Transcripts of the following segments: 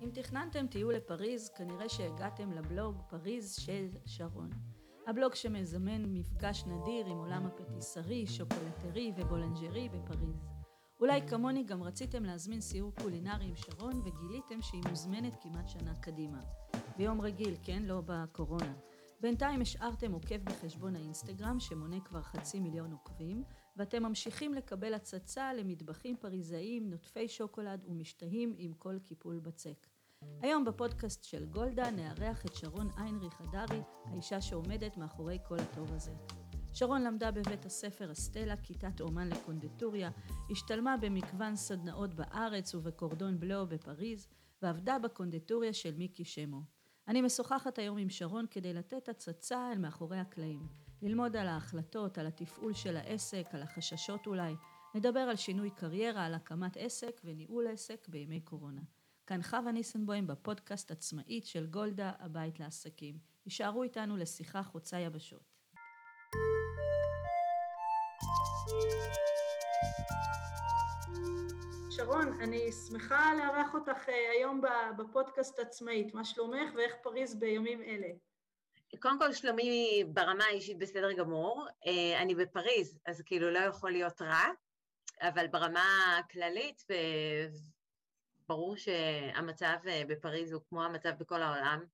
אם תכננתם טיול לפריז, כנראה שהגעתם לבלוג פריז של שרון. הבלוג שמזמן מפגש נדיר עם עולם הפטיסרי, שוקולטרי ובולנג'רי בפריז. אולי כמוני גם רציתם להזמין סיור קולינרי עם שרון וגיליתם שהיא מוזמנת כמעט שנה קדימה. ביום רגיל, כן? לא בקורונה. בינתיים השארתם עוקב בחשבון האינסטגרם שמונה כבר חצי מיליון עוקבים, ואתם ממשיכים לקבל הצצה למטבחים פריזאיים, נוטפי שוקולד ומשתהים עם כל קיפול בצק. היום בפודקאסט של גולדה נארח את שרון איינריך הדרי, האישה שעומדת מאחורי כל הטוב הזה. שרון למדה בבית הספר אסטלה, כיתת אומן לקונדטוריה, השתלמה במגוון סדנאות בארץ ובקורדון בלו בפריז, ועבדה בקונדטוריה של מיקי שמו. אני משוחחת היום עם שרון כדי לתת הצצה אל מאחורי הקלעים, ללמוד על ההחלטות, על התפעול של העסק, על החששות אולי, נדבר על שינוי קריירה, על הקמת עסק וניהול עסק בימי קורונה. כאן חווה ניסנבוים בפודקאסט עצמאית של גולדה, הבית לעסקים. הישארו איתנו לשיחה חוצה יבשות. שרון, אני שמחה לארח אותך אה, היום בפודקאסט עצמאית. מה שלומך ואיך פריז בימים אלה? קודם כל, שלומי ברמה האישית בסדר גמור. אה, אני בפריז, אז כאילו לא יכול להיות רע, אבל ברמה הכללית, ברור שהמצב אה, בפריז הוא כמו המצב בכל העולם.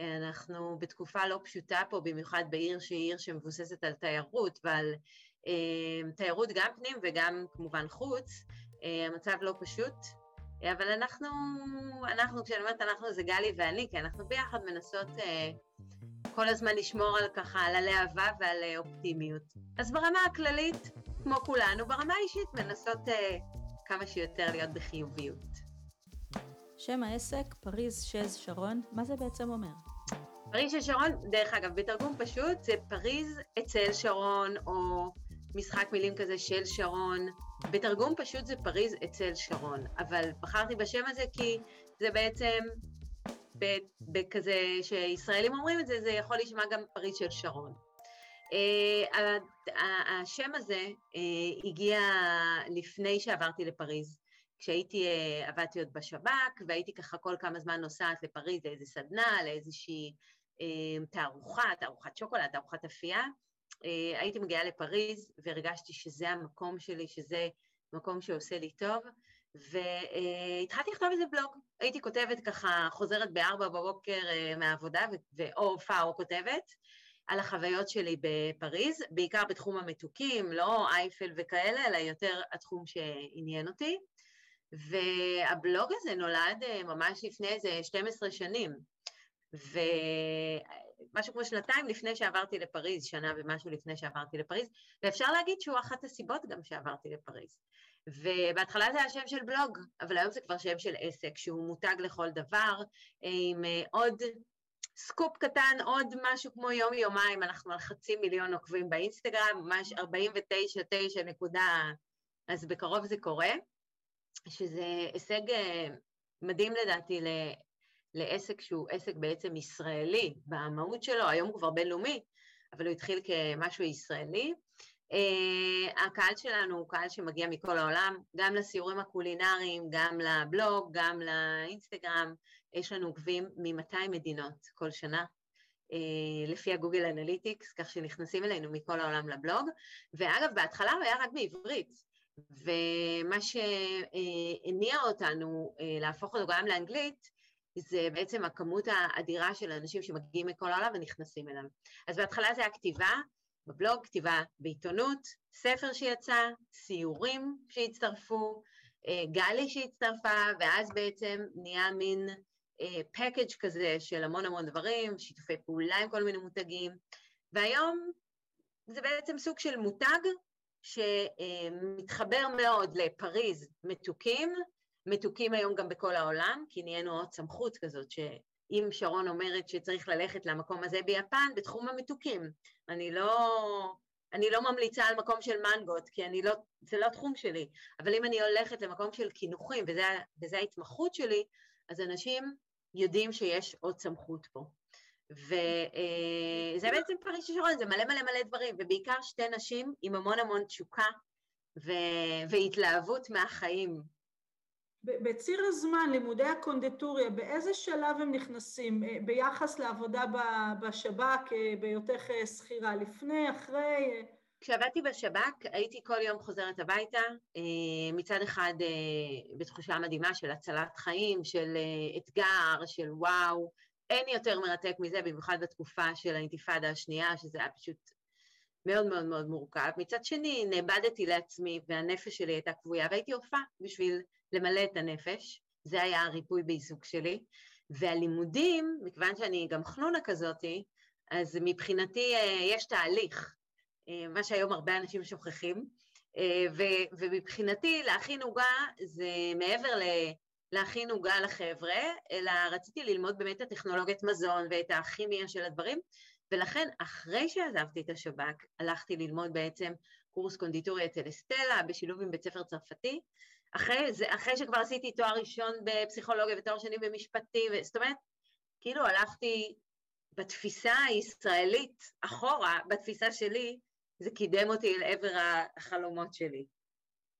אנחנו בתקופה לא פשוטה פה, במיוחד בעיר שהיא עיר שמבוססת על תיירות ועל אה, תיירות גם פנים וגם כמובן חוץ, המצב לא פשוט, אבל אנחנו, אנחנו, כשאני אומרת אנחנו זה גלי ואני, כי אנחנו ביחד מנסות אה, כל הזמן לשמור על ככה, על הלהבה ועל אה, אופטימיות. אז ברמה הכללית, כמו כולנו, ברמה האישית מנסות אה, כמה שיותר להיות בחיוביות. שם העסק, פריז שז שרון, מה זה בעצם אומר? פריז של שרון, דרך אגב, בתרגום פשוט זה פריז אצל שרון, או משחק מילים כזה של שרון. בתרגום פשוט זה פריז אצל שרון, אבל בחרתי בשם הזה כי זה בעצם, בכזה שישראלים אומרים את זה, זה יכול להישמע גם פריז של שרון. Uh, השם הזה uh, הגיע לפני שעברתי לפריז. כשהייתי, uh, עבדתי עוד בשב"כ, והייתי ככה כל כמה זמן נוסעת לפריז לאיזה סדנה, לאיזושהי תערוכה, תערוכת שוקולד, תערוכת אפייה, אה, הייתי מגיעה לפריז והרגשתי שזה המקום שלי, שזה מקום שעושה לי טוב, והתחלתי לכתוב איזה בלוג. הייתי כותבת ככה, חוזרת בארבע בבוקר אה, מהעבודה, ואו הופעה או כותבת, על החוויות שלי בפריז, בעיקר בתחום המתוקים, לא אייפל וכאלה, אלא יותר התחום שעניין אותי. והבלוג הזה נולד אה, ממש לפני איזה 12 שנים. ומשהו כמו שנתיים לפני שעברתי לפריז, שנה ומשהו לפני שעברתי לפריז, ואפשר להגיד שהוא אחת הסיבות גם שעברתי לפריז. ובהתחלה זה היה שם של בלוג, אבל היום זה כבר שם של עסק, שהוא מותג לכל דבר, עם אה, עוד סקופ קטן, עוד משהו כמו יום-יומיים, אנחנו על חצי מיליון עוקבים באינסטגרם, ממש 49, 9 נקודה, אז בקרוב זה קורה, שזה הישג אה, מדהים לדעתי לעסק שהוא עסק בעצם ישראלי במהות שלו, היום הוא כבר בינלאומי, אבל הוא התחיל כמשהו ישראלי. Uh, הקהל שלנו הוא קהל שמגיע מכל העולם, גם לסיורים הקולינריים, גם לבלוג, גם לאינסטגרם, יש לנו עוקבים מ-200 מדינות כל שנה, uh, לפי הגוגל אנליטיקס, כך שנכנסים אלינו מכל העולם לבלוג, ואגב, בהתחלה הוא היה רק בעברית, ומה שהניע אותנו uh, להפוך אותו גם לאנגלית, זה בעצם הכמות האדירה של אנשים שמגיעים מכל העולם ונכנסים אליו. אז בהתחלה זה היה כתיבה בבלוג, כתיבה בעיתונות, ספר שיצא, סיורים שהצטרפו, אה, גלי שהצטרפה, ואז בעצם נהיה מין פקאג' אה, כזה של המון המון דברים, שיתופי פעולה עם כל מיני מותגים, והיום זה בעצם סוג של מותג שמתחבר מאוד לפריז מתוקים, מתוקים היום גם בכל העולם, כי נהיינו עוד סמכות כזאת, שאם שרון אומרת שצריך ללכת למקום הזה ביפן, בתחום המתוקים. אני לא, אני לא ממליצה על מקום של מנגות, כי אני לא, זה לא התחום שלי, אבל אם אני הולכת למקום של קינוחים, וזו ההתמחות שלי, אז אנשים יודעים שיש עוד סמכות פה. וזה אה, בעצם פריס שרון, זה מלא מלא מלא דברים, ובעיקר שתי נשים עם המון המון תשוקה והתלהבות מהחיים, בציר הזמן, לימודי הקונדיטוריה, באיזה שלב הם נכנסים ביחס לעבודה בשב"כ, בהיותך שכירה? לפני, אחרי? כשעבדתי בשב"כ הייתי כל יום חוזרת הביתה, מצד אחד בתחושה מדהימה של הצלת חיים, של אתגר, של וואו, אין יותר מרתק מזה, במיוחד בתקופה של האינתיפאדה השנייה, שזה היה פשוט מאוד מאוד מאוד מורכב. מצד שני, נאבדתי לעצמי והנפש שלי הייתה כבויה, והייתי הופעה בשביל למלא את הנפש, זה היה הריפוי בעיסוק שלי. והלימודים, מכיוון שאני גם חנונה כזאתי, אז מבחינתי יש תהליך, מה שהיום הרבה אנשים שוכחים, ו- ומבחינתי להכין עוגה זה מעבר ל- להכין עוגה לחבר'ה, אלא רציתי ללמוד באמת את הטכנולוגיית מזון ואת הכימיה של הדברים, ולכן אחרי שעזבתי את השב"כ, הלכתי ללמוד בעצם קורס קונדיטוריה אצל אסטלה בשילוב עם בית ספר צרפתי, אחרי, זה, אחרי שכבר עשיתי תואר ראשון בפסיכולוגיה ותואר שני במשפטים, זאת אומרת, כאילו הלכתי בתפיסה הישראלית אחורה, בתפיסה שלי, זה קידם אותי לעבר החלומות שלי.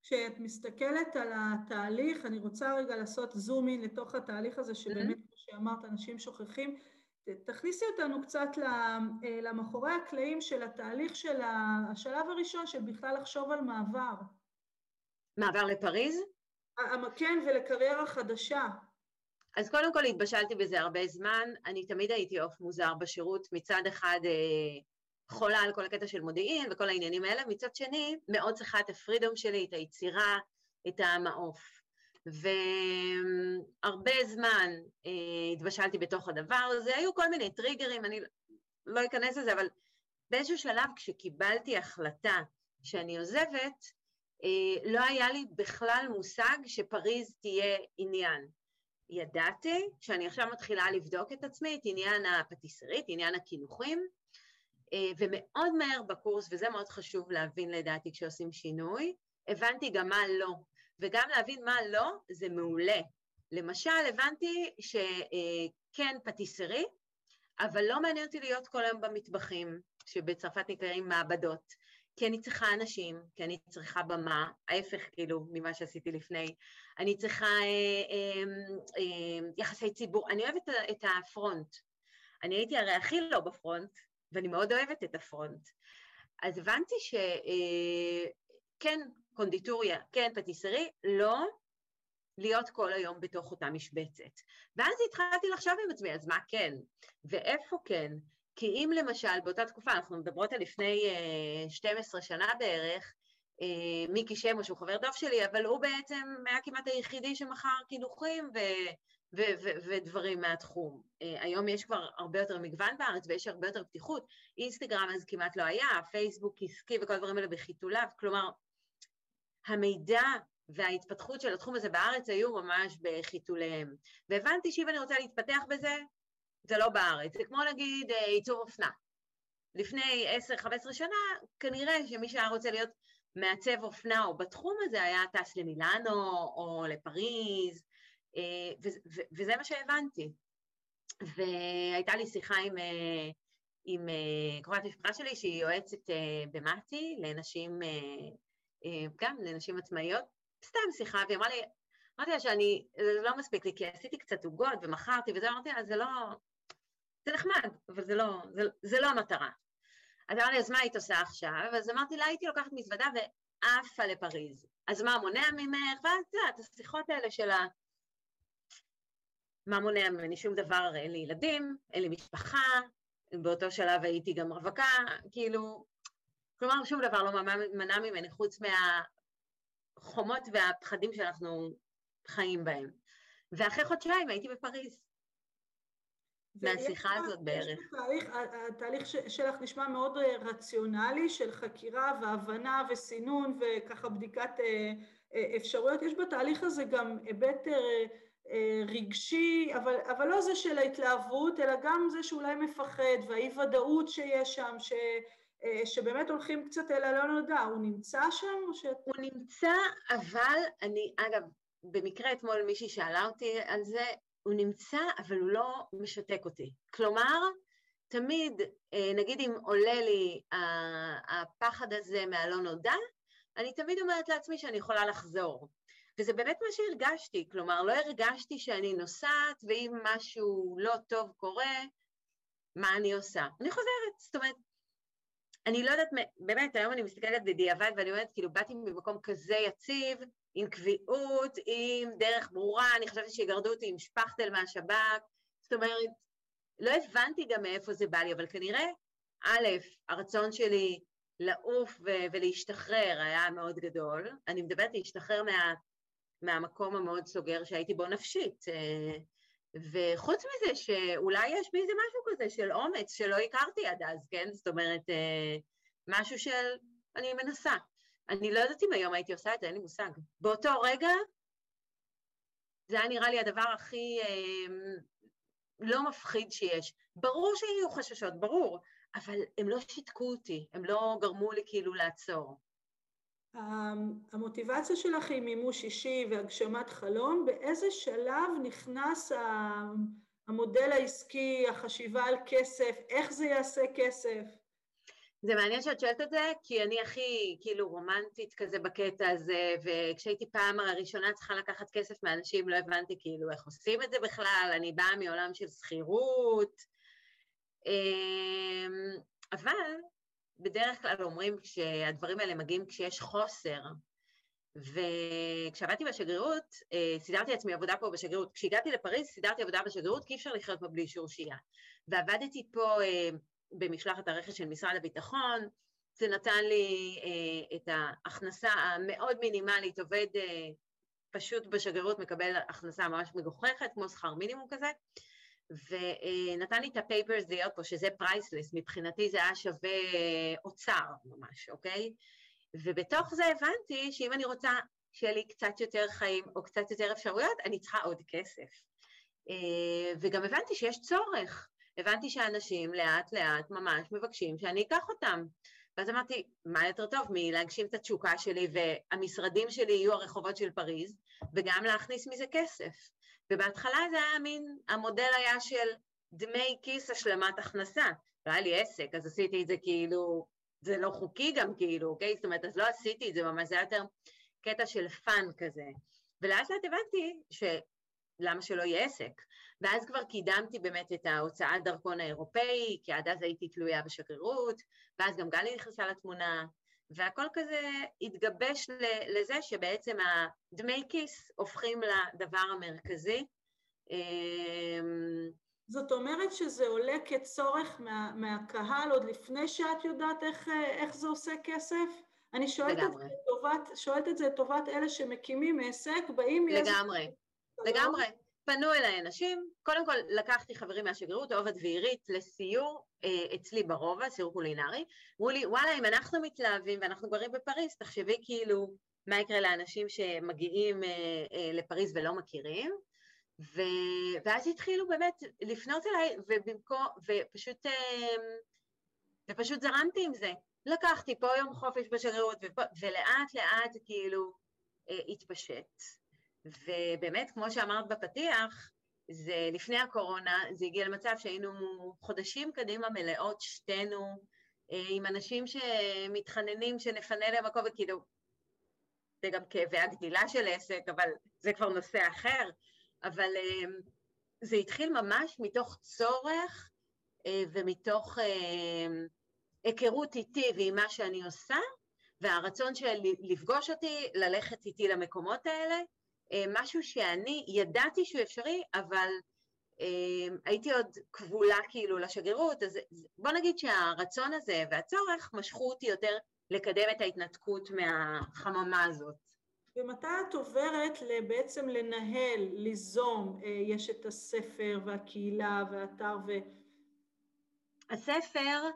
כשאת מסתכלת על התהליך, אני רוצה רגע לעשות זום אין לתוך התהליך הזה, שבאמת, כמו שאמרת, אנשים שוכחים. תכניסי אותנו קצת למאחורי הקלעים של התהליך של השלב הראשון, של בכלל לחשוב על מעבר. מעבר לפריז? כן, ולקריירה חדשה. אז קודם כל התבשלתי בזה הרבה זמן, אני תמיד הייתי עוף מוזר בשירות, מצד אחד חולה על כל הקטע של מודיעין וכל העניינים האלה, מצד שני מאוד צריכה את הפרידום שלי, את היצירה, את המעוף. והרבה זמן אה, התבשלתי בתוך הדבר הזה, היו כל מיני טריגרים, אני לא אכנס לזה, אבל באיזשהו שלב כשקיבלתי החלטה שאני עוזבת, אה, לא היה לי בכלל מושג שפריז תהיה עניין. ידעתי שאני עכשיו מתחילה לבדוק את עצמי, את עניין הפטיסרית, עניין הקינוחים, אה, ומאוד מהר בקורס, וזה מאוד חשוב להבין לדעתי כשעושים שינוי, הבנתי גם מה לא, וגם להבין מה לא זה מעולה. למשל, הבנתי שכן פטיסרי, אבל לא מעניין אותי להיות כל היום במטבחים, שבצרפת נקראים מעבדות, כי אני צריכה אנשים, כי אני צריכה במה, ההפך כאילו ממה שעשיתי לפני, אני צריכה אה, אה, אה, יחסי ציבור, אני אוהבת את הפרונט. אני הייתי הרי הכי לא בפרונט, ואני מאוד אוהבת את הפרונט. אז הבנתי שכן, אה, קונדיטוריה, כן, פטיסרי, לא להיות כל היום בתוך אותה משבצת. ואז התחלתי לחשוב עם עצמי, אז מה כן? ואיפה כן? כי אם למשל באותה תקופה, אנחנו מדברות על לפני אה, 12 שנה בערך, uh, מיקי שמו שהוא חבר טוב שלי, אבל הוא בעצם היה כמעט היחידי שמכר קינוחים ו... ו- ו- ודברים מהתחום. Uh, היום יש כבר הרבה יותר מגוון בארץ ויש הרבה יותר פתיחות. אינסטגרם אז כמעט לא היה, פייסבוק עסקי וכל הדברים האלה בחיתוליו, כלומר, המידע וההתפתחות של התחום הזה בארץ היו ממש בחיתוליהם. והבנתי שאם אני רוצה להתפתח בזה, זה לא בארץ. זה כמו נגיד uh, עיצוב אופנה. לפני 10-15 שנה, כנראה שמי שהיה רוצה להיות מעצב אופנה או בתחום הזה היה טס למילאנו או לפריז, אה, וזה מה שהבנתי. והייתה לי שיחה עם, אה, עם אה, קרובת משפחה שלי שהיא יועצת במטי לנשים, גם לנשים עצמאיות, סתם שיחה, והיא אמרה לי, אמרתי לה שאני, זה לא מספיק לי, כי עשיתי קצת עוגות ומכרתי וזה, אמרתי לה, זה לא, זה נחמד, אבל זה לא, זה, זה לא המטרה. אז אמרה לי, אז מה היית עושה עכשיו? אז אמרתי לה, הייתי לוקחת מזוודה ועפה לפריז. אז מה מונע ממך? ואז את יודעת, השיחות האלה של ה... מה מונע ממני? שום דבר, אין לי ילדים, אין לי משפחה, באותו שלב הייתי גם רווקה, כאילו, כלומר שום דבר לא מנע ממני חוץ מהחומות והפחדים שאנחנו חיים בהם. ואחרי חודשיים הייתי בפריז. מהשיחה הזאת בערך. תהליך, התהליך שלך נשמע מאוד אה, רציונלי של חקירה והבנה וסינון וככה בדיקת אה, אה, אפשרויות. יש בתהליך הזה גם היבט רגשי, אבל, אבל לא זה של ההתלהבות, אלא גם זה שאולי מפחד, והאי ודאות שיש שם, ש, שבאמת הולכים קצת אל הלא נודע. הוא נמצא שם או ש... הוא נמצא, אבל אני, אגב, במקרה אתמול מישהי שאלה אותי על זה, הוא נמצא, אבל הוא לא משתק אותי. כלומר, תמיד, אה, נגיד אם עולה לי הפחד הזה מהלא נודע, אני תמיד אומרת לעצמי שאני יכולה לחזור. וזה באמת מה שהרגשתי, כלומר, לא הרגשתי שאני נוסעת, ואם משהו לא טוב קורה, מה אני עושה? אני חוזרת, זאת אומרת, אני לא יודעת, באמת, היום אני מסתכלת בדיעבד ואני אומרת, כאילו, באתי ממקום כזה יציב, עם קביעות, עם דרך ברורה, אני חשבתי שיגרדו אותי עם שפכטל מהשב"כ, זאת אומרת, לא הבנתי גם מאיפה זה בא לי, אבל כנראה, א', הרצון שלי לעוף ו- ולהשתחרר היה מאוד גדול. אני מדברת להשתחרר מה, מהמקום המאוד סוגר שהייתי בו נפשית. וחוץ מזה שאולי יש בי איזה משהו כזה של אומץ שלא הכרתי עד אז, כן? זאת אומרת, אה, משהו של אני מנסה. אני לא יודעת אם היום הייתי עושה את זה, אין לי מושג. באותו רגע זה היה נראה לי הדבר הכי אה, לא מפחיד שיש. ברור שיהיו חששות, ברור, אבל הם לא שיתקו אותי, הם לא גרמו לי כאילו לעצור. המוטיבציה שלך היא מימוש אישי והגשמת חלום, באיזה שלב נכנס המודל העסקי, החשיבה על כסף, איך זה יעשה כסף? זה מעניין שאת שואלת את זה, כי אני הכי כאילו רומנטית כזה בקטע הזה, וכשהייתי פעם הראשונה צריכה לקחת כסף מאנשים, לא הבנתי כאילו איך עושים את זה בכלל, אני באה מעולם של שכירות, אמ, אבל בדרך כלל אומרים שהדברים האלה מגיעים כשיש חוסר, וכשעבדתי בשגרירות, אה, סידרתי לעצמי עבודה פה בשגרירות. כשהגעתי לפריז, סידרתי עבודה בשגרירות, כי אי אפשר לחיות פה בלי אישור שהייה. ועבדתי פה אה, במשלחת הרכש של משרד הביטחון, זה נתן לי אה, את ההכנסה המאוד מינימלית, עובד פשוט בשגרירות מקבל הכנסה ממש מגוחכת, כמו שכר מינימום כזה, ונתן לי את ה papers להיות פה, שזה priceless, מבחינתי זה היה שווה אוצר ממש, אוקיי? ובתוך זה הבנתי שאם אני רוצה שיהיה לי קצת יותר חיים או קצת יותר אפשרויות, אני צריכה עוד כסף. אה, וגם הבנתי שיש צורך. הבנתי שאנשים לאט לאט ממש מבקשים שאני אקח אותם. ואז אמרתי, מה יותר טוב מלהגשים את התשוקה שלי והמשרדים שלי יהיו הרחובות של פריז, וגם להכניס מזה כסף. ובהתחלה זה היה מין, המודל היה של דמי כיס השלמת הכנסה. לא היה לי עסק, אז עשיתי את זה כאילו, זה לא חוקי גם כאילו, אוקיי? זאת אומרת, אז לא עשיתי את זה ממש, זה היה יותר קטע של fun כזה. ולאט לאט הבנתי שלמה שלא יהיה עסק. ואז כבר קידמתי באמת את ההוצאת דרכון האירופאי, כי עד אז הייתי תלויה בשגרירות, ואז גם גלי נכנסה לתמונה, והכל כזה התגבש לזה שבעצם הדמי כיס הופכים לדבר המרכזי. אמ, זאת אומרת שזה עולה כצורך מה, מהקהל עוד לפני שאת יודעת איך, איך זה עושה כסף? אני שואלת את, זה לטובת, שואלת את זה לטובת אלה שמקימים עסק, באים... לגמרי, לגמרי. פנו אליי אנשים, קודם כל לקחתי חברים מהשגרירות, עובד ועירית, לסיור אה, אצלי ברובע, סיור קולינרי, אמרו לי, וואלה, אם אנחנו מתלהבים ואנחנו גרים בפריז, תחשבי כאילו מה יקרה לאנשים שמגיעים אה, אה, לפריז ולא מכירים, ו... ואז התחילו באמת לפנות אליי, ובמקום, ופשוט, אה, ופשוט זרמתי עם זה. לקחתי פה יום חופש בשגרירות, ופה, ולאט לאט כאילו אה, התפשט. ובאמת, כמו שאמרת בפתיח, זה לפני הקורונה, זה הגיע למצב שהיינו חודשים קדימה מלאות שתינו, אה, עם אנשים שמתחננים שנפנה להם מקום, וכאילו, זה גם כאבי הגדילה של עסק, אבל זה כבר נושא אחר, אבל אה, זה התחיל ממש מתוך צורך אה, ומתוך היכרות איתי ועם מה שאני עושה, והרצון של לפגוש אותי, ללכת איתי למקומות האלה, משהו שאני ידעתי שהוא אפשרי, אבל אה, הייתי עוד כבולה כאילו לשגרירות, אז בוא נגיד שהרצון הזה והצורך משכו אותי יותר לקדם את ההתנתקות מהחממה הזאת. ומתי את עוברת בעצם לנהל, ליזום, אה, יש את הספר והקהילה והאתר ו... הספר,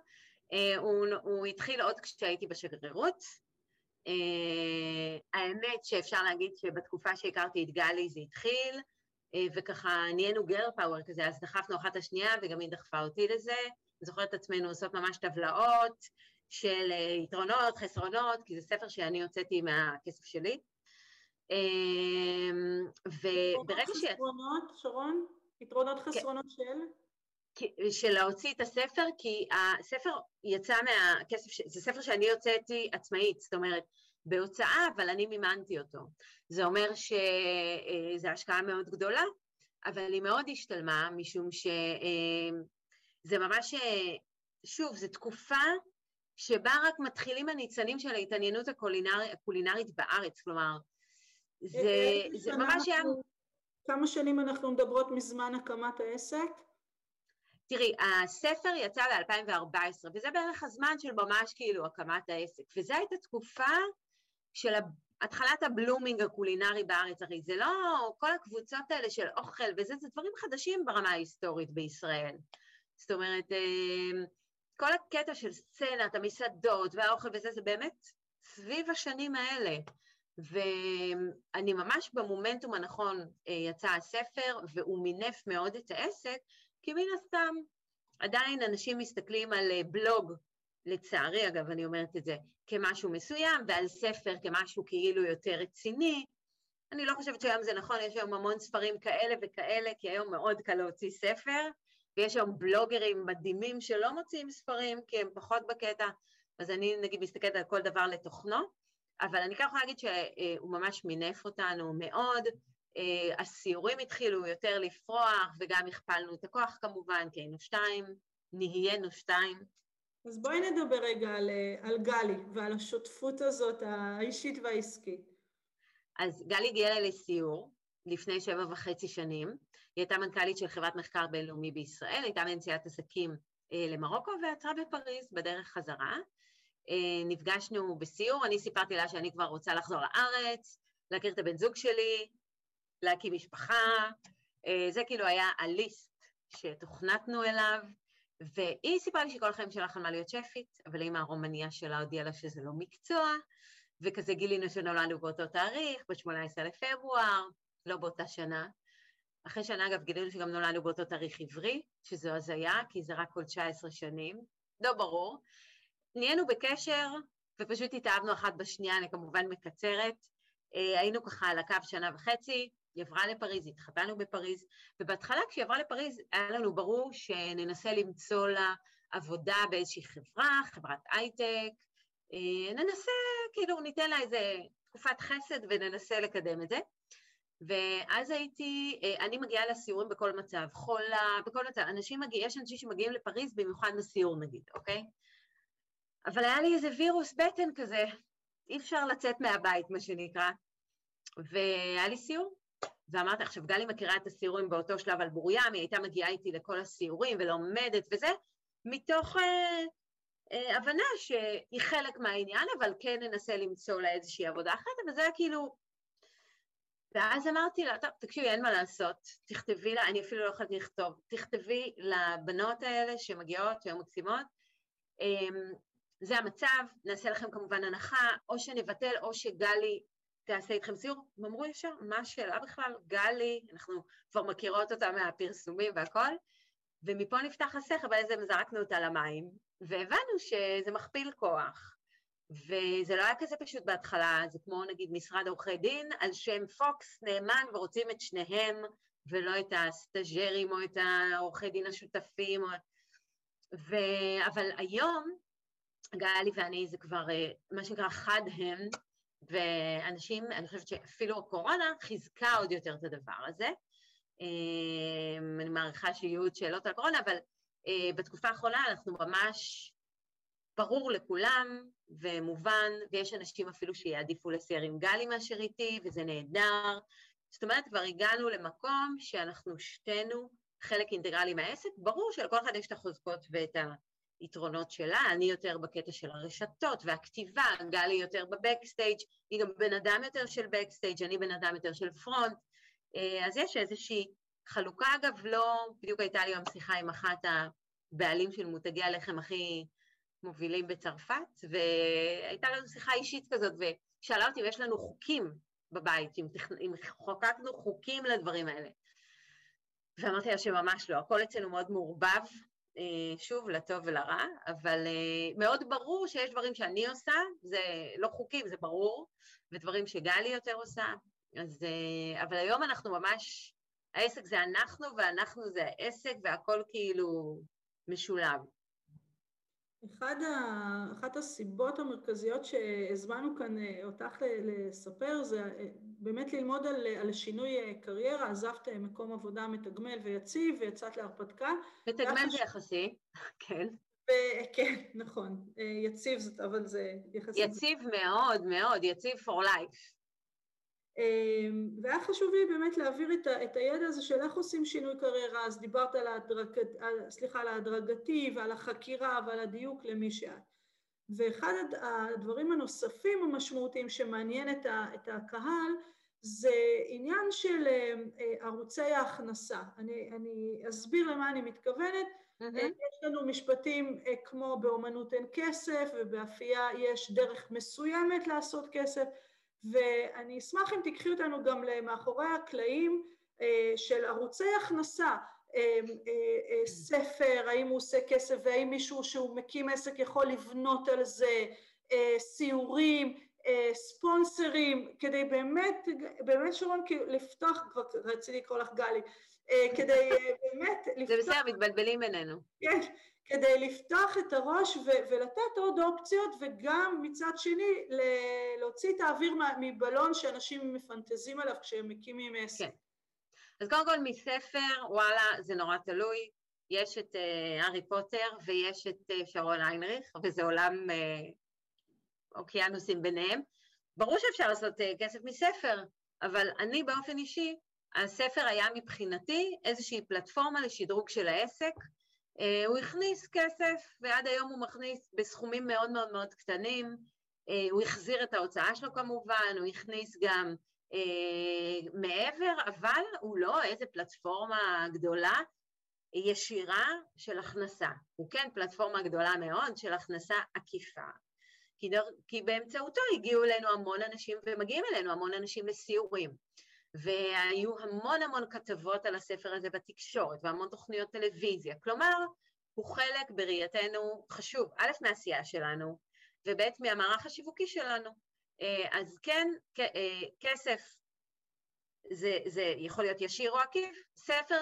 הוא, הוא התחיל עוד כשהייתי בשגרירות, האמת שאפשר להגיד שבתקופה שהכרתי את גלי זה התחיל, uh, וככה נהיינו גרל פאוור כזה, אז דחפנו אחת השנייה וגם היא דחפה אותי לזה. אני זוכרת את עצמנו עושות ממש טבלאות של uh, יתרונות, חסרונות, כי זה ספר שאני הוצאתי מהכסף שלי. וברגע ש... חסרונות, שרון? יתרונות כן. חסרונות של? של להוציא את הספר, כי הספר יצא מהכסף, זה ספר שאני הוצאתי עצמאית, זאת אומרת, בהוצאה, אבל אני מימנתי אותו. זה אומר שזו השקעה מאוד גדולה, אבל היא מאוד השתלמה, משום שזה ממש, שוב, זו תקופה שבה רק מתחילים הניצנים של ההתעניינות הקולינר, הקולינרית בארץ, כלומר, זה, זה ממש היה... כמה שנים אנחנו מדברות מזמן הקמת העסק? תראי, הספר יצא ב-2014, וזה בערך הזמן של ממש כאילו הקמת העסק, וזו הייתה תקופה של התחלת הבלומינג הקולינרי בארץ, הרי זה לא כל הקבוצות האלה של אוכל וזה, זה דברים חדשים ברמה ההיסטורית בישראל. זאת אומרת, אה, כל הקטע של סצנת, המסעדות והאוכל וזה, זה באמת סביב השנים האלה. ואני ממש במומנטום הנכון אה, יצא הספר, והוא מינף מאוד את העסק, כי מן הסתם עדיין אנשים מסתכלים על אה, בלוג, לצערי אגב אני אומרת את זה, כמשהו מסוים, ועל ספר כמשהו כאילו יותר רציני. אני לא חושבת שהיום זה נכון, יש היום המון ספרים כאלה וכאלה, כי היום מאוד קל להוציא ספר, ויש היום בלוגרים מדהימים שלא מוציאים ספרים כי הם פחות בקטע, אז אני נגיד מסתכלת על כל דבר לתוכנו, אבל אני כן יכולה להגיד שהוא ממש מינף אותנו מאוד, הסיורים התחילו יותר לפרוח וגם הכפלנו את הכוח כמובן, כי היינו שתיים, נהיינו שתיים. אז בואי נדבר רגע על, על גלי ועל השותפות הזאת האישית והעסקית. אז גלי הגיעה אליי לסיור לפני שבע וחצי שנים, היא הייתה מנכ"לית של חברת מחקר בינלאומי בישראל, הייתה מנציאת עסקים אה, למרוקו ועצרה בפריז בדרך חזרה. אה, נפגשנו בסיור, אני סיפרתי לה שאני כבר רוצה לחזור לארץ, להכיר את הבן זוג שלי, להקים משפחה, אה, זה כאילו היה הליסט שתוכנתנו אליו, והיא סיפרה לי שכל החיים שלה חלמה להיות שפית, אבל אימא הרומניה שלה הודיעה לה שזה לא מקצוע, וכזה גילינו שנולדנו באותו תאריך, ב-18 לפברואר, לא באותה שנה. אחרי שנה, אגב, גילינו שגם נולדנו באותו תאריך עברי, שזו הזיה, כי זה רק כל 19 שנים, לא ברור. נהיינו בקשר, ופשוט התאהבנו אחת בשנייה, אני כמובן מקצרת. אה, היינו ככה על הקו שנה וחצי, היא עברה לפריז, התחתנו בפריז, ובהתחלה כשהיא עברה לפריז היה לנו ברור שננסה למצוא לה עבודה באיזושהי חברה, חברת הייטק, אה, ננסה, כאילו ניתן לה איזה תקופת חסד וננסה לקדם את זה. ואז הייתי, אה, אני מגיעה לסיורים בכל מצב, חולה, בכל מצב, אנשים מגיעים, יש אנשים שמגיעים לפריז במיוחד לסיור נגיד, אוקיי? אבל היה לי איזה וירוס בטן כזה, אי אפשר לצאת מהבית, מה שנקרא. והיה לי סיור, ואמרתי, עכשיו גלי מכירה את הסיורים באותו שלב על בוריים, היא הייתה מגיעה איתי לכל הסיורים ולומדת וזה, מתוך אה, אה, הבנה שהיא חלק מהעניין, אבל כן ננסה למצוא לה איזושהי עבודה אחרת, וזה היה כאילו ואז אמרתי לה, טוב, תקשיבי, אין מה לעשות, תכתבי לה, אני אפילו לא יכולתי לכתוב, תכתבי לבנות האלה שמגיעות, שהן מקסימות, אמ, זה המצב, נעשה לכם כמובן הנחה, או שנבטל או שגלי תעשה איתכם סיור. הם אמרו ישר, מה השאלה בכלל? גלי, אנחנו כבר מכירות אותה מהפרסומים והכל, ומפה נפתח הסכר, בעצם זרקנו אותה למים, והבנו שזה מכפיל כוח. וזה לא היה כזה פשוט בהתחלה, זה כמו נגיד משרד עורכי דין על שם פוקס נאמן ורוצים את שניהם ולא את הסטאג'רים או את העורכי דין השותפים. או... ו... אבל היום גלי ואני זה כבר אה, מה שנקרא חד הם, ואנשים, אני חושבת שאפילו הקורונה חיזקה עוד יותר את הדבר הזה. אה, אני מעריכה שיהיו עוד שאלות על הקורונה, אבל אה, בתקופה האחרונה אנחנו ממש ברור לכולם ומובן, ויש אנשים אפילו שיעדיפו לסייר עם גלי מאשר איתי, וזה נהדר. זאת אומרת, כבר הגענו למקום שאנחנו שתינו חלק אינטגרלי מהעסק. ברור שלכל אחד יש את החוזקות ואת היתרונות שלה, אני יותר בקטע של הרשתות והכתיבה, גלי יותר ב backstage, היא גם בן אדם יותר של backstage, אני בן אדם יותר של front. אה, אז יש איזושהי חלוקה, אגב, לא, בדיוק הייתה לי היום שיחה עם אחת הבעלים של מותגי הלחם הכי מובילים בצרפת, והייתה לנו שיחה אישית כזאת, ושאלה אותי אם יש לנו חוקים בבית, אם, אם חוקקנו חוקים לדברים האלה. ואמרתי לה שממש לא, הכל אצלנו מאוד מעורבב, שוב, לטוב ולרע, אבל אה, מאוד ברור שיש דברים שאני עושה, זה לא חוקים, זה ברור, ודברים שגלי יותר עושה, אז, אה, אבל היום אנחנו ממש, העסק זה אנחנו ואנחנו זה העסק והכל כאילו משולב. אחד ה... אחת הסיבות המרכזיות שהזמנו כאן אה, אותך לספר זה אה, באמת ללמוד על, על שינוי קריירה, עזבת מקום עבודה מתגמל ויציב ויצאת להרפתקה. מתגמל זה יחסי, כן. כן, נכון, יציב אבל זה יחסי. יציב מאוד מאוד, יציב for life. אמ, והיה חשוב לי באמת להעביר את, ה, את הידע הזה של איך עושים שינוי קריירה, אז דיברת על, ההדרג, על, סליחה, על ההדרגתי ועל החקירה ועל הדיוק למי שאת. ואחד הדברים הנוספים המשמעותיים שמעניין את, ה, את הקהל זה עניין של אה, אה, ערוצי ההכנסה. אני, אני אסביר למה אני מתכוונת. Mm-hmm. יש לנו משפטים כמו באומנות אין כסף ובאפייה יש דרך מסוימת לעשות כסף. ואני אשמח אם תיקחי אותנו גם למאחורי הקלעים אה, של ערוצי הכנסה, אה, אה, ספר, האם הוא עושה כסף והאם מישהו שהוא מקים עסק יכול לבנות על זה, סיורים, ספונסרים, כדי באמת, באמת שרון, לפתוח, כבר רציתי לקרוא לך גלי, כדי באמת לפתוח... זה בסדר, מתבלבלים בינינו. כן, כדי לפתוח את הראש ו- ולתת עוד אופציות, וגם מצד שני להוציא את האוויר מבלון שאנשים מפנטזים עליו כשהם מקימים עסק. כן. אז קודם כל מספר, וואלה, זה נורא תלוי. יש את uh, הארי פוטר ויש את uh, שרון איינריך, וזה עולם uh, אוקיינוסים ביניהם. ברור שאפשר לעשות uh, כסף מספר, אבל אני באופן אישי, הספר היה מבחינתי איזושהי פלטפורמה לשדרוג של העסק, הוא הכניס כסף, ועד היום הוא מכניס בסכומים מאוד מאוד מאוד קטנים. אה, הוא החזיר את ההוצאה שלו כמובן, הוא הכניס גם אה, מעבר, אבל הוא לא איזה פלטפורמה גדולה ישירה של הכנסה. הוא כן פלטפורמה גדולה מאוד של הכנסה עקיפה. כי, דר, כי באמצעותו הגיעו אלינו המון אנשים, ומגיעים אלינו המון אנשים לסיורים. והיו המון המון כתבות על הספר הזה בתקשורת והמון תוכניות טלוויזיה. כלומר, הוא חלק בראייתנו חשוב, א', מהעשייה שלנו, וב', מהמערך השיווקי שלנו. אה, אז כן, אה, כסף זה, זה יכול להיות ישיר או עקיף, ספר,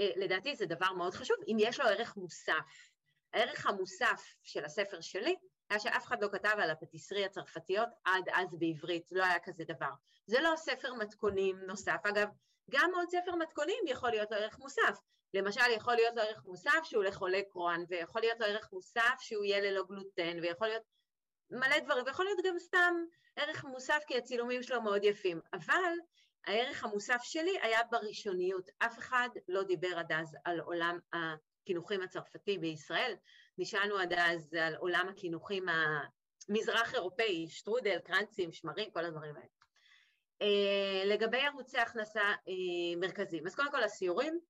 אה, לדעתי זה דבר מאוד חשוב, אם יש לו ערך מוסף. הערך המוסף של הספר שלי היה שאף אחד לא כתב על הפטיסרי הצרפתיות עד אז בעברית, לא היה כזה דבר. זה לא ספר מתכונים נוסף. אגב, גם עוד ספר מתכונים יכול להיות לו ערך מוסף. למשל, יכול להיות לו ערך מוסף שהוא לחולי קרואן, ויכול להיות לו ערך מוסף שהוא יהיה ללא גלוטן, ויכול להיות מלא דברים, ויכול להיות גם סתם ערך מוסף כי הצילומים שלו מאוד יפים. אבל הערך המוסף שלי היה בראשוניות. אף אחד לא דיבר עד אז על עולם הקינוחים הצרפתי בישראל. נשאלנו עד אז על עולם הקינוחים המזרח אירופאי, שטרודל, קרנצים, שמרים, כל הדברים האלה. Uh, לגבי ערוצי הכנסה uh, מרכזיים, אז קודם כל הסיורים,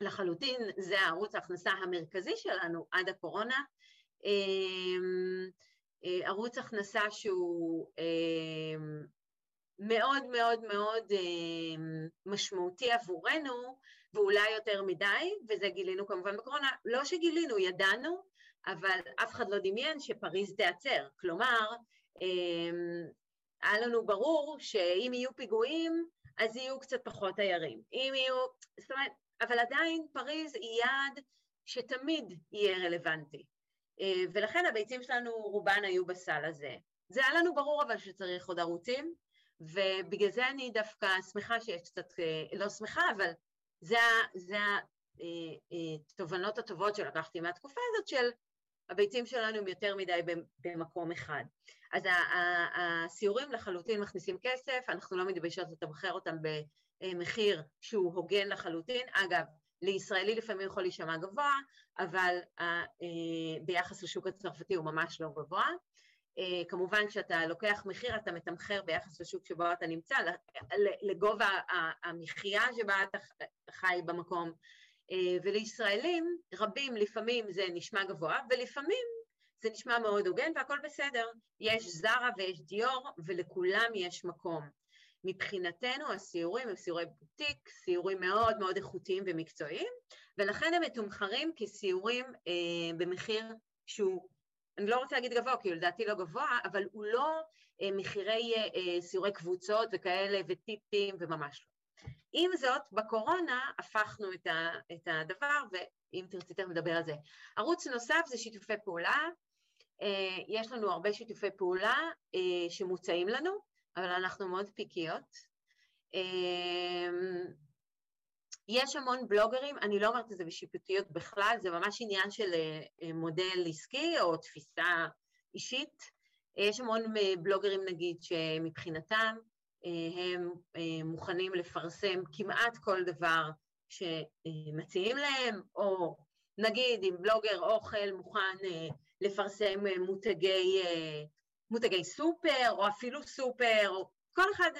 לחלוטין זה הערוץ ההכנסה המרכזי שלנו עד הקורונה. Uh, uh, ערוץ הכנסה שהוא uh, מאוד מאוד מאוד uh, משמעותי עבורנו, ואולי יותר מדי, וזה גילינו כמובן בקורונה, לא שגילינו, ידענו, אבל אף אחד לא דמיין שפריז תיעצר. כלומר, um, היה לנו ברור שאם יהיו פיגועים, אז יהיו קצת פחות תיירים. אם יהיו... זאת אומרת, אבל עדיין פריז היא יעד שתמיד יהיה רלוונטי. אה, ולכן הביצים שלנו רובן היו בסל הזה. זה היה לנו ברור אבל שצריך עוד ערוצים, ובגלל זה אני דווקא שמחה שיש קצת, אה, לא שמחה, אבל זה, התובנות אה, הטובות שלקחתי מהתקופה הזאת של הביצים שלנו הם יותר מדי במקום אחד. אז הסיורים לחלוטין מכניסים כסף, אנחנו לא מתביישות לתמחר אותם במחיר שהוא הוגן לחלוטין. אגב, לישראלי לפעמים יכול להישמע גבוה, אבל אה, ביחס לשוק הצרפתי הוא ממש לא גבוה. אה, כמובן כשאתה לוקח מחיר אתה מתמחר ביחס לשוק שבו אתה נמצא, לגובה המחיה שבה אתה חי במקום, אה, ולישראלים רבים לפעמים זה נשמע גבוה ולפעמים זה נשמע מאוד הוגן והכל בסדר, יש זרה ויש דיור ולכולם יש מקום. מבחינתנו הסיורים הם סיורי בוטיק, סיורים מאוד מאוד איכותיים ומקצועיים, ולכן הם מתומחרים כסיורים אה, במחיר שהוא, אני לא רוצה להגיד גבוה, כי לדעתי לא גבוה, אבל הוא לא אה, מחירי אה, סיורי קבוצות וכאלה וטיפים וממש לא. עם זאת, בקורונה הפכנו את, ה, את הדבר, ואם תרצי תכף נדבר על זה. ערוץ נוסף זה שיתופי פעולה. אה, יש לנו הרבה שיתופי פעולה אה, שמוצעים לנו, אבל אנחנו מאוד פיקיות. אה, יש המון בלוגרים, אני לא אומרת את זה בשיפוטיות בכלל, זה ממש עניין של מודל עסקי או תפיסה אישית. יש המון בלוגרים נגיד שמבחינתם הם מוכנים לפרסם כמעט כל דבר שמציעים להם, או נגיד אם בלוגר אוכל מוכן לפרסם מותגי, מותגי סופר, או אפילו סופר, או כל אחד,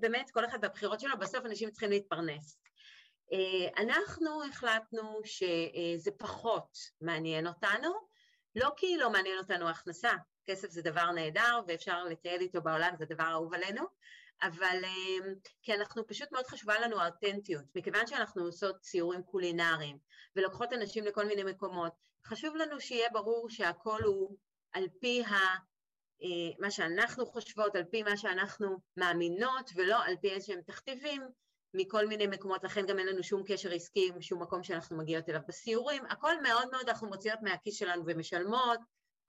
באמת כל אחד בבחירות שלו, בסוף אנשים צריכים להתפרנס. אנחנו החלטנו שזה פחות מעניין אותנו, לא כי לא מעניין אותנו הכנסה, כסף זה דבר נהדר ואפשר לטייל איתו בעולם, זה דבר אהוב עלינו, אבל אמ, כי אנחנו פשוט מאוד חשובה לנו האותנטיות, מכיוון שאנחנו עושות ציורים קולינריים ולוקחות אנשים לכל מיני מקומות, חשוב לנו שיהיה ברור שהכל הוא על פי ה... אה, מה שאנחנו חושבות, על פי מה שאנחנו מאמינות, ולא על פי איזשהם תכתיבים מכל מיני מקומות, לכן גם אין לנו שום קשר עסקי עם שום מקום שאנחנו מגיעות אליו בסיורים, הכל מאוד מאוד אנחנו מוציאות מהכיס שלנו ומשלמות,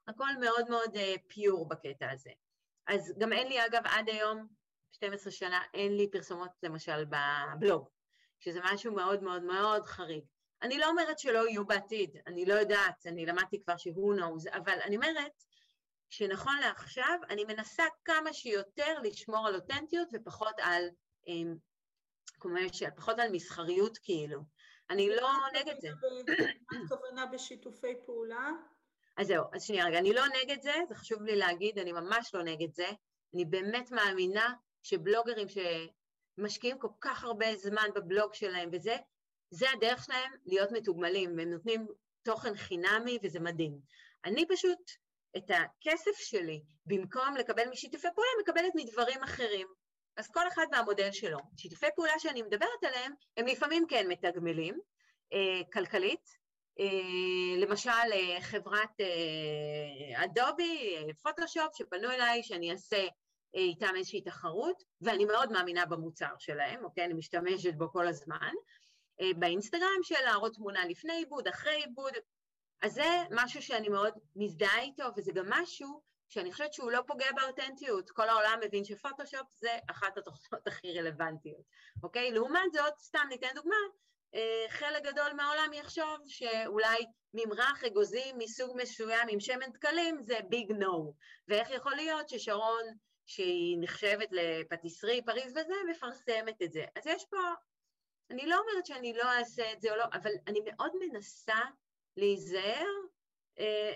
הכל מאוד מאוד פיור uh, בקטע הזה. אז גם אין לי אגב עד היום 12 שנה אין לי פרסומות למשל בבלוג, שזה משהו מאוד מאוד מאוד חריג. אני לא אומרת שלא יהיו בעתיד, אני לא יודעת, אני למדתי כבר שהוא knows, אבל אני אומרת שנכון לעכשיו אני מנסה כמה שיותר לשמור על אותנטיות ופחות על, קומרשל, פחות על מסחריות כאילו. אני לא נגד זה. מה הכוונה בשיתופי פעולה? אז זהו, אז שנייה רגע, אני לא נגד זה, זה חשוב לי להגיד, אני ממש לא נגד זה. אני באמת מאמינה שבלוגרים שמשקיעים כל כך הרבה זמן בבלוג שלהם וזה, זה הדרך שלהם להיות מתוגמלים, והם נותנים תוכן חינמי וזה מדהים. אני פשוט, את הכסף שלי, במקום לקבל משיתופי פעולה, מקבלת מדברים אחרים. אז כל אחד והמודל שלו. שיתופי פעולה שאני מדברת עליהם, הם לפעמים כן מתגמלים, אה, כלכלית, אה, למשל אה, חברת אה, אדובי, אה, פוטושופ, שפנו אליי שאני אעשה איתם איזושהי תחרות, ואני מאוד מאמינה במוצר שלהם, אוקיי? אני משתמשת בו כל הזמן. אה, באינסטגרם של להראות תמונה לפני עיבוד, אחרי עיבוד, אז זה משהו שאני מאוד מזדהה איתו, וזה גם משהו שאני חושבת שהוא לא פוגע באותנטיות. כל העולם מבין שפוטושופ זה אחת התוכנות הכי רלוונטיות, אוקיי? לעומת זאת, סתם ניתן דוגמה, אה, חלק גדול מהעולם יחשוב שאולי ממרח אגוזים מסוג מסוים עם שמן דקלים זה ביג נו, ואיך יכול להיות ששרון שהיא נחשבת לפטיסרי פריז וזה, מפרסמת את זה. אז יש פה, אני לא אומרת שאני לא אעשה את זה או לא, אבל אני מאוד מנסה להיזהר אה,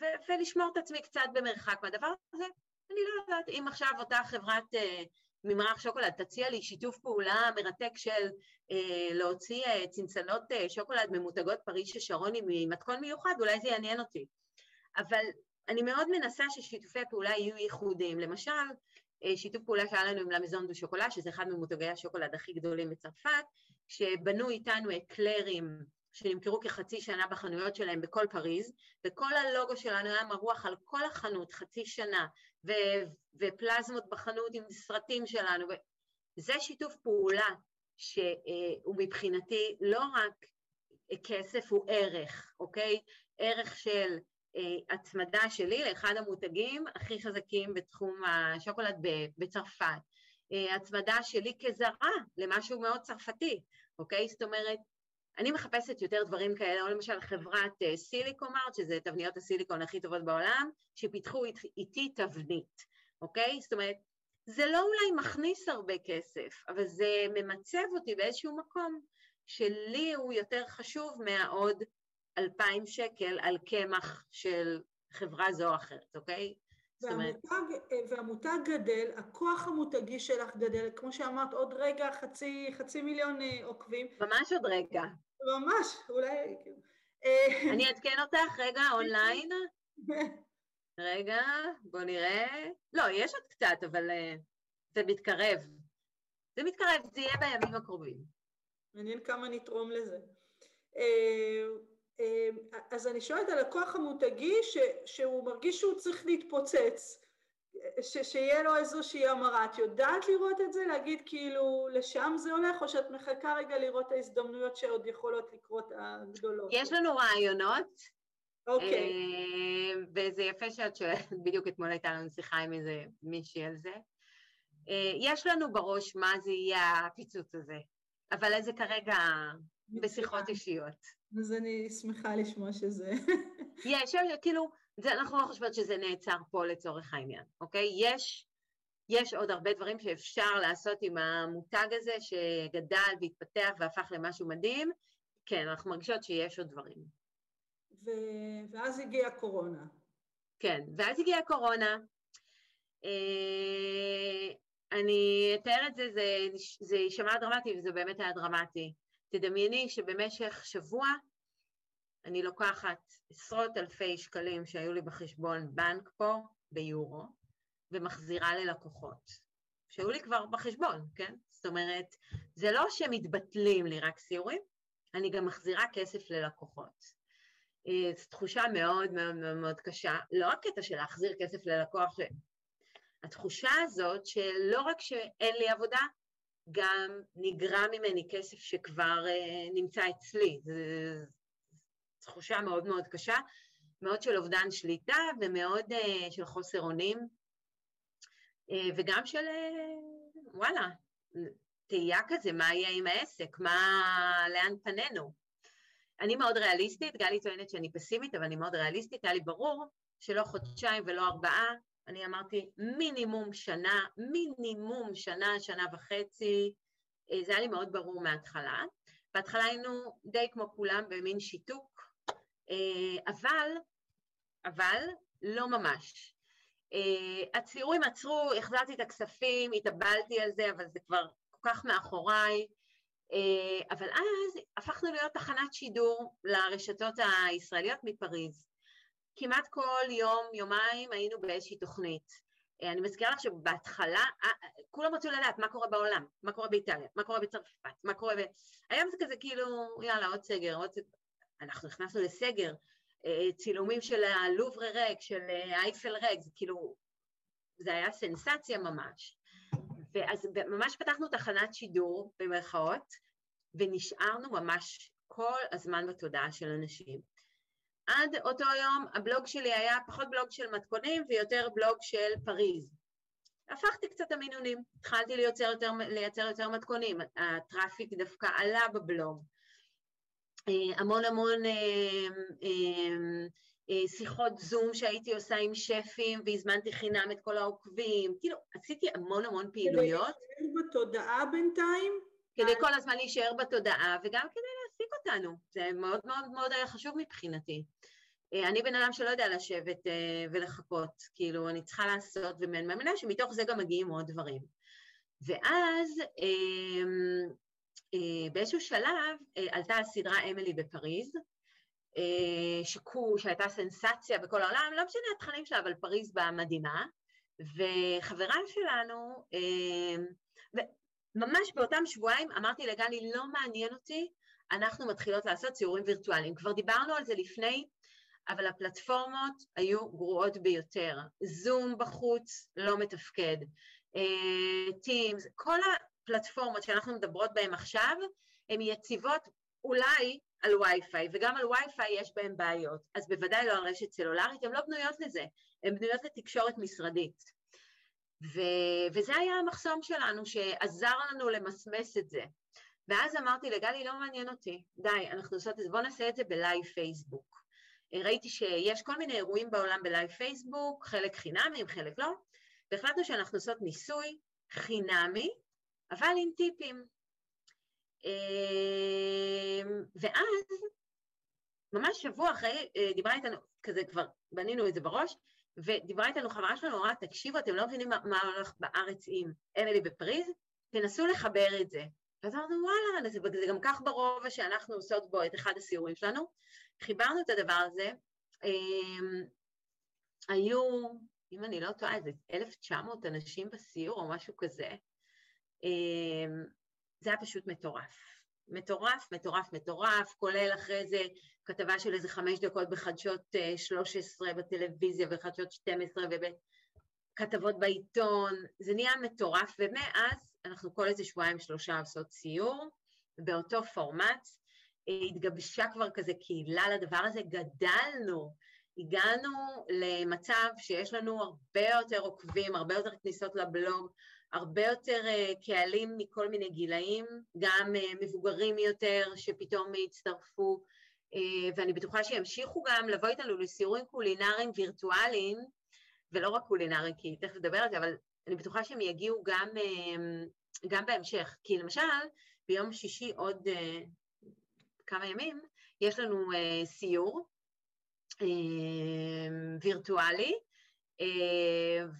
ו- ולשמור את עצמי קצת במרחק מהדבר הזה. אני לא יודעת אם עכשיו אותה חברת אה, ממרח שוקולד תציע לי שיתוף פעולה מרתק של אה, להוציא אה, צנצנות אה, שוקולד ממותגות פריז של שרוני ממתכון מיוחד, אולי זה יעניין אותי. אבל אני מאוד מנסה ששיתופי פעולה יהיו ייחודיים. למשל, אה, שיתוף פעולה שהיה לנו עם למזון דו שוקולד, שזה אחד ממותגי השוקולד הכי גדולים בצרפת, שבנו איתנו אקלרים שנמכרו כחצי שנה בחנויות שלהם בכל פריז, וכל הלוגו שלנו היה מרוח על כל החנות חצי שנה, ו- ופלזמות בחנות עם סרטים שלנו. ו- זה שיתוף פעולה שהוא מבחינתי לא רק כסף, הוא ערך, אוקיי? ערך של אה, הצמדה שלי לאחד המותגים הכי חזקים בתחום השוקולד בצרפת. אה, הצמדה שלי כזרה למשהו מאוד צרפתי, אוקיי? זאת אומרת, אני מחפשת יותר דברים כאלה, או למשל חברת אה, סיליקומארט, שזה תבניות הסיליקון הכי טובות בעולם, שפיתחו איתי תבנית, אוקיי? זאת אומרת, זה לא אולי מכניס הרבה כסף, אבל זה ממצב אותי באיזשהו מקום שלי הוא יותר חשוב מהעוד אלפיים שקל על קמח של חברה זו או אחרת, אוקיי? והמותג, והמותג גדל, הכוח המותגי שלך גדל, כמו שאמרת, עוד רגע חצי, חצי מיליון אה, עוקבים. ממש עוד רגע. ממש, אולי... אה, אני אעדכן אותך רגע אונליין. רגע, בוא נראה. לא, יש עוד קצת, אבל זה מתקרב. זה מתקרב, זה יהיה בימים הקרובים. מעניין כמה נתרום לזה. Uh, אז אני שואלת על הכוח המותגי ש, שהוא מרגיש שהוא צריך להתפוצץ. ש, שיהיה לו איזושהי המרה. את יודעת לראות את זה? להגיד כאילו לשם זה הולך, או שאת מחכה רגע לראות את ההזדמנויות שעוד יכולות לקרות הגדולות? יש לנו רעיונות. אוקיי. אה, וזה יפה שאת שואלת, בדיוק אתמול הייתה לנו שיחה עם איזה מישהי על זה. אה, יש לנו בראש מה זה יהיה הפיצוץ הזה, אבל זה כרגע בשיחות אישיות. אז אני שמחה לשמוע שזה... יש, כאילו, זה, אנחנו לא חושבות שזה נעצר פה לצורך העניין, אוקיי? יש, יש עוד הרבה דברים שאפשר לעשות עם המותג הזה שגדל והתפתח והפך למשהו מדהים. כן, אנחנו מרגישות שיש עוד דברים. ו... ואז הגיעה הקורונה. כן, ואז הגיעה הקורונה. אה, אני אתאר את זה, זה, זה יישמע דרמטי וזה באמת היה דרמטי. תדמייני שבמשך שבוע אני לוקחת עשרות אלפי שקלים שהיו לי בחשבון בנק פה, ביורו, ומחזירה ללקוחות, שהיו לי כבר בחשבון, כן? זאת אומרת, זה לא שמתבטלים לי רק סיורים, אני גם מחזירה כסף ללקוחות. אה, זו תחושה מאוד מאוד מאוד מאוד קשה, לא רק קטע של להחזיר כסף ללקוח, התחושה הזאת שלא רק שאין לי עבודה, גם נגרע ממני כסף שכבר uh, נמצא אצלי. זו תחושה מאוד מאוד קשה, מאוד של אובדן שליטה ומאוד uh, של חוסר אונים, uh, וגם של, uh, וואלה, תהייה כזה, מה יהיה עם העסק, מה, לאן פנינו. אני מאוד ריאליסטית, גלי טוענת שאני פסימית, אבל אני מאוד ריאליסטית, היה לי ברור שלא חודשיים ולא ארבעה, אני אמרתי מינימום שנה, מינימום שנה, שנה וחצי, אה, זה היה לי מאוד ברור מההתחלה. בהתחלה היינו די כמו כולם במין שיתוק, אה, אבל, אבל לא ממש. אה, הציורים עצרו, החזרתי את הכספים, התאבלתי על זה, אבל זה כבר כל כך מאחוריי. אבל אז הפכנו להיות תחנת שידור לרשתות הישראליות מפריז. כמעט כל יום, יומיים היינו באיזושהי תוכנית. אה, אני מזכירה לך שבהתחלה, אה, אה, כולם רצו לדעת מה קורה בעולם, מה קורה באיטליה, מה קורה בצרפת, מה קורה ב... היום זה כזה כאילו, יאללה, עוד סגר, עוד סגר. אנחנו נכנסנו לסגר, צילומים של הלובר ריק, של אייפל ריק, זה כאילו, זה היה סנסציה ממש. ואז ממש פתחנו תחנת שידור, במרכאות, ונשארנו ממש כל הזמן בתודעה של אנשים. עד אותו יום הבלוג שלי היה פחות בלוג של מתכונים ויותר בלוג של פריז. הפכתי קצת המינונים, התחלתי לייצר יותר, לייצר יותר מתכונים, הטראפיק דווקא עלה בבלוג. אה, המון המון אה, אה, שיחות זום שהייתי עושה עם שפים והזמנתי חינם את כל העוקבים, כאילו עשיתי המון המון פעילויות. להישאר בתודעה בינתיים? כדי כל הזמן להישאר בתודעה וגם כדי להעסיק אותנו, זה מאוד מאוד מאוד היה חשוב מבחינתי. אה, אני בן אדם שלא יודע לשבת אה, ולחכות, כאילו אני צריכה לעשות, ואני מאמינה שמתוך זה גם מגיעים עוד דברים. ואז אמ, אה, באיזשהו שלב עלתה הסדרה אמילי בפריז, שקו, שהייתה סנסציה בכל העולם, לא משנה התכנים שלה, אבל פריז באה מדהימה, וחברה שלנו, ממש באותם שבועיים אמרתי לגלי, לא מעניין אותי אנחנו מתחילות לעשות ציורים וירטואליים. כבר דיברנו על זה לפני, אבל הפלטפורמות היו גרועות ביותר. זום בחוץ לא מתפקד, טימס, אה, כל הפלטפורמות שאנחנו מדברות בהן עכשיו, הן יציבות אולי על וי-פיי, וגם על וי-פיי יש בהן בעיות, אז בוודאי לא על רשת סלולרית, הן לא בנויות לזה, הן בנויות לתקשורת משרדית. ו- וזה היה המחסום שלנו, שעזר לנו למסמס את זה. ואז אמרתי לגלי, לא מעניין אותי, די, אנחנו עושות את זה, בואו נעשה את זה בלייב פייסבוק. ראיתי שיש כל מיני אירועים בעולם בלייב פייסבוק, חלק חינמי, חלק לא, והחלטנו שאנחנו עושות ניסוי חינמי, אבל עם טיפים. אמ, ואז, ממש שבוע אחרי, אה, דיברה איתנו, כזה כבר בנינו את זה בראש, ודיברה איתנו חברה שלנו, אמרה, תקשיבו, אתם לא מבינים מה, הולך בארץ עם אמילי בפריז, תנסו לחבר את זה. ואז אמרנו, וואלה, זה, זה גם כך ברובע שאנחנו עושות בו את אחד הסיורים שלנו. חיברנו את הדבר הזה. אמ, היו, אם אני לא טועה, איזה 1,900 אנשים בסיור או משהו כזה. אמ, זה היה פשוט מטורף. מטורף, מטורף, מטורף, כולל אחרי זה כתבה של איזה חמש דקות בחדשות 13 אה, בטלוויזיה וחדשות 12 וב... כתבות בעיתון, זה נהיה מטורף, ומאז אנחנו כל איזה שבועיים שלושה עושות סיור, באותו פורמט, התגבשה כבר כזה קהילה לדבר הזה, גדלנו, הגענו למצב שיש לנו הרבה יותר עוקבים, הרבה יותר כניסות לבלוג, הרבה יותר uh, קהלים מכל מיני גילאים, גם uh, מבוגרים יותר שפתאום הצטרפו, uh, ואני בטוחה שימשיכו גם לבוא איתנו לסיורים קולינריים וירטואליים, ולא רק קולינריים, כי תכף נדבר על זה, אבל אני בטוחה שהם יגיעו גם, גם בהמשך. כי למשל, ביום שישי עוד כמה ימים, יש לנו סיור וירטואלי,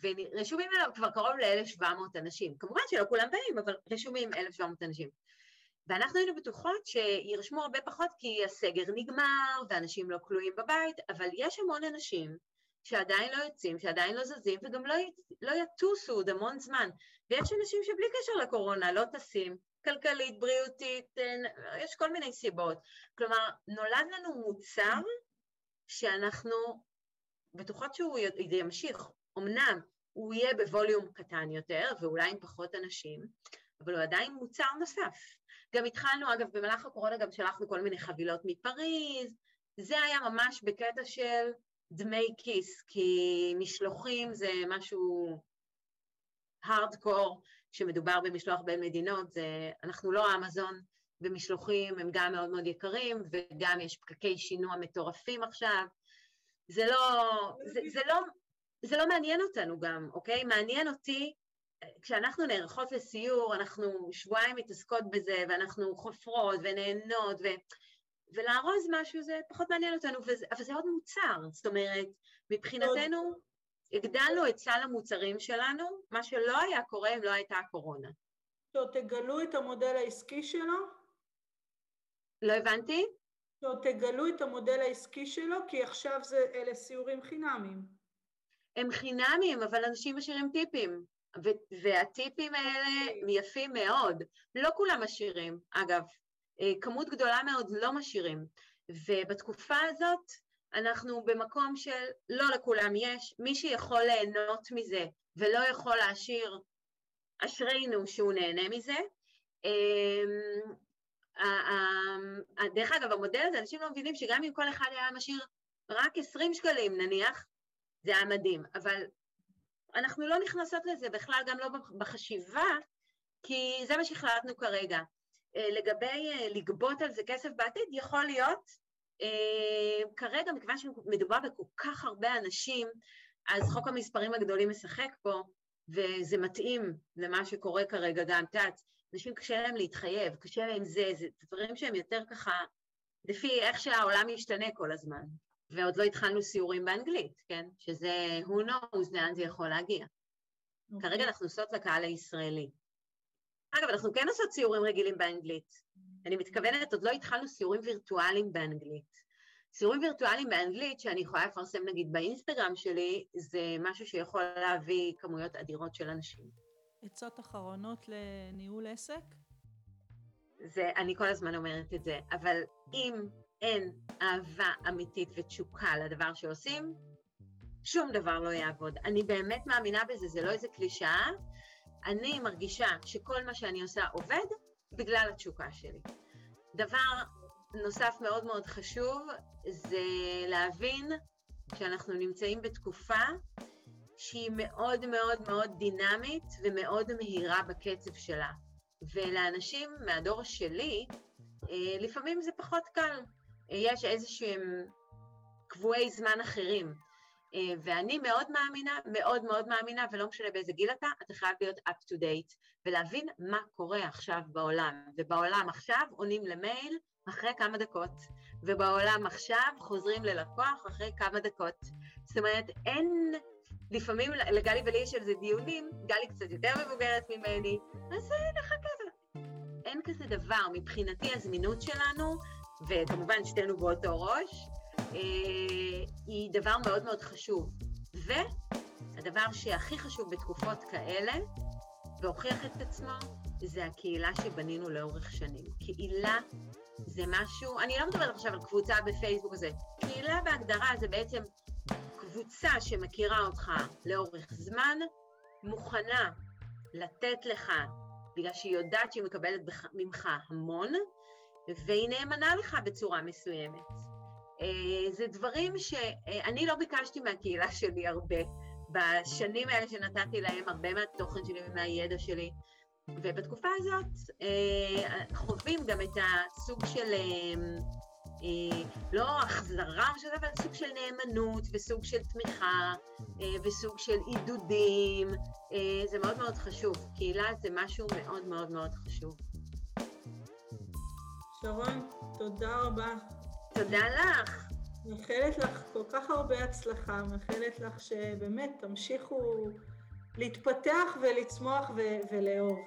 ורשומים אליו כבר קרוב ל-1,700 אנשים. כמובן שלא כולם באים, אבל רשומים 1,700 אנשים. ואנחנו היינו בטוחות שירשמו הרבה פחות כי הסגר נגמר ואנשים לא כלואים בבית, אבל יש המון אנשים שעדיין לא יוצאים, שעדיין לא זזים וגם לא, לא יטוסו עוד המון זמן. ויש אנשים שבלי קשר לקורונה לא טסים, כלכלית, בריאותית, יש כל מיני סיבות. כלומר, נולד לנו מוצר שאנחנו בטוחות שהוא ימשיך. אמנם הוא יהיה בווליום קטן יותר, ואולי עם פחות אנשים, אבל הוא עדיין מוצר נוסף. גם התחלנו, אגב, במהלך הקורונה גם שלחנו כל מיני חבילות מפריז, זה היה ממש בקטע של דמי כיס, כי משלוחים זה משהו הארדקור, כשמדובר במשלוח בין מדינות, זה, אנחנו לא אמזון, ומשלוחים הם גם מאוד מאוד יקרים, וגם יש פקקי שינוע מטורפים עכשיו. זה לא, זה, זה לא, זה לא מעניין אותנו גם, אוקיי? מעניין אותי, כשאנחנו נערכות לסיור, אנחנו שבועיים מתעסקות בזה, ואנחנו חופרות ונהנות, ו... ולארוז משהו זה פחות מעניין אותנו, וזה, אבל זה עוד מוצר, זאת אומרת, מבחינתנו הגדלנו את סל המוצרים שלנו, מה שלא היה קורה אם לא הייתה הקורונה. טוב, תגלו את המודל העסקי שלו. לא הבנתי? טוב, תגלו את המודל העסקי שלו, כי עכשיו זה, אלה סיורים חינמיים. הם חינמיים, אבל אנשים משאירים טיפים, והטיפים האלה אוקיי. יפים מאוד. לא כולם משאירים, אגב, אה, כמות גדולה מאוד לא משאירים. ובתקופה הזאת אנחנו במקום של לא לכולם יש, מי שיכול ליהנות מזה ולא יכול להשאיר, אשרינו שהוא נהנה מזה. דרך אגב, המודל הזה, אנשים לא מבינים שגם אם כל אחד היה משאיר רק 20 שקלים נניח, זה היה מדהים, אבל אנחנו לא נכנסות לזה בכלל, גם לא בחשיבה, כי זה מה שהחלטנו כרגע. אה, לגבי אה, לגבות על זה כסף בעתיד, יכול להיות, אה, כרגע, מכיוון שמדובר בכל כך הרבה אנשים, אז חוק המספרים הגדולים משחק פה, וזה מתאים למה שקורה כרגע גם, את יודעת, אנשים קשה להם להתחייב, קשה להם זה, זה דברים שהם יותר ככה, לפי איך שהעולם משתנה כל הזמן. ועוד לא התחלנו סיורים באנגלית, כן? שזה who knows לאן זה יכול להגיע. Okay. אוקיי. כרגע אנחנו עושות לקהל הישראלי. אגב, אנחנו כן עושות סיורים רגילים באנגלית. אני מתכוונת, עוד לא התחלנו סיורים וירטואליים באנגלית. סיורים וירטואליים באנגלית, שאני יכולה לפרסם נגיד באינסטגרם שלי, זה משהו שיכול להביא כמויות אדירות של אנשים. עצות אחרונות לניהול עסק? זה, אני כל הזמן אומרת את זה, אבל אם אין אהבה אמיתית ותשוקה לדבר שעושים, שום דבר לא יעבוד. אני באמת מאמינה בזה, זה לא איזה קלישאה, אני מרגישה שכל מה שאני עושה עובד בגלל התשוקה שלי. דבר נוסף מאוד מאוד חשוב זה להבין שאנחנו נמצאים בתקופה שהיא מאוד מאוד מאוד דינמית ומאוד מהירה בקצב שלה. ולאנשים מהדור שלי, אה, לפעמים זה פחות קל. יש איזשהם קבועי זמן אחרים. אה, ואני מאוד מאמינה, מאוד מאוד מאמינה, ולא משנה באיזה גיל אתה, אתה חייב להיות up to date, ולהבין מה קורה עכשיו בעולם. ובעולם עכשיו עונים למייל אחרי כמה דקות, ובעולם עכשיו חוזרים ללקוח אחרי כמה דקות. זאת אומרת, אין... לפעמים לגלי ולי יש על זה דיונים, גלי קצת יותר מבוגרת ממני, אז נחכה. אין כזה דבר, מבחינתי הזמינות שלנו, וכמובן שתינו באותו ראש, אה, היא דבר מאוד מאוד חשוב. והדבר שהכי חשוב בתקופות כאלה, והוכיח את עצמו, זה הקהילה שבנינו לאורך שנים. קהילה זה משהו, אני לא מדברת עכשיו על קבוצה בפייסבוק הזה, קהילה בהגדרה זה בעצם קבוצה שמכירה אותך לאורך זמן, מוכנה לתת לך, בגלל שהיא יודעת שהיא מקבלת ממך המון, והיא נאמנה לך בצורה מסוימת. אה, זה דברים שאני לא ביקשתי מהקהילה שלי הרבה. בשנים האלה שנתתי להם הרבה מהתוכן שלי ומהידע שלי, ובתקופה הזאת אה, חווים גם את הסוג של, אה, לא החזרה, אבל סוג של נאמנות וסוג של תמיכה וסוג של עידודים. זה מאוד מאוד חשוב. קהילה זה משהו מאוד מאוד מאוד חשוב. שרון, תודה רבה. תודה לך. מאחלת לך כל כך הרבה הצלחה, מאחלת לך שבאמת תמשיכו להתפתח ולצמוח ו- ולאהוב.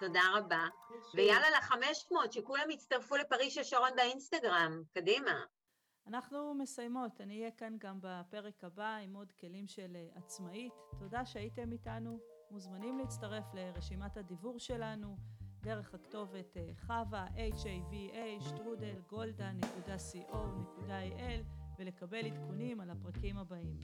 תודה רבה. ויאללה ל-500, שכולם יצטרפו לפריש של שרון באינסטגרם. קדימה. אנחנו מסיימות. אני אהיה כאן גם בפרק הבא עם עוד כלים של אה, עצמאית. תודה שהייתם איתנו. מוזמנים להצטרף לרשימת הדיבור שלנו. דרך הכתובת אה, חווה, hava, שטרודל, גולדה.co.il ולקבל עדכונים על הפרקים הבאים.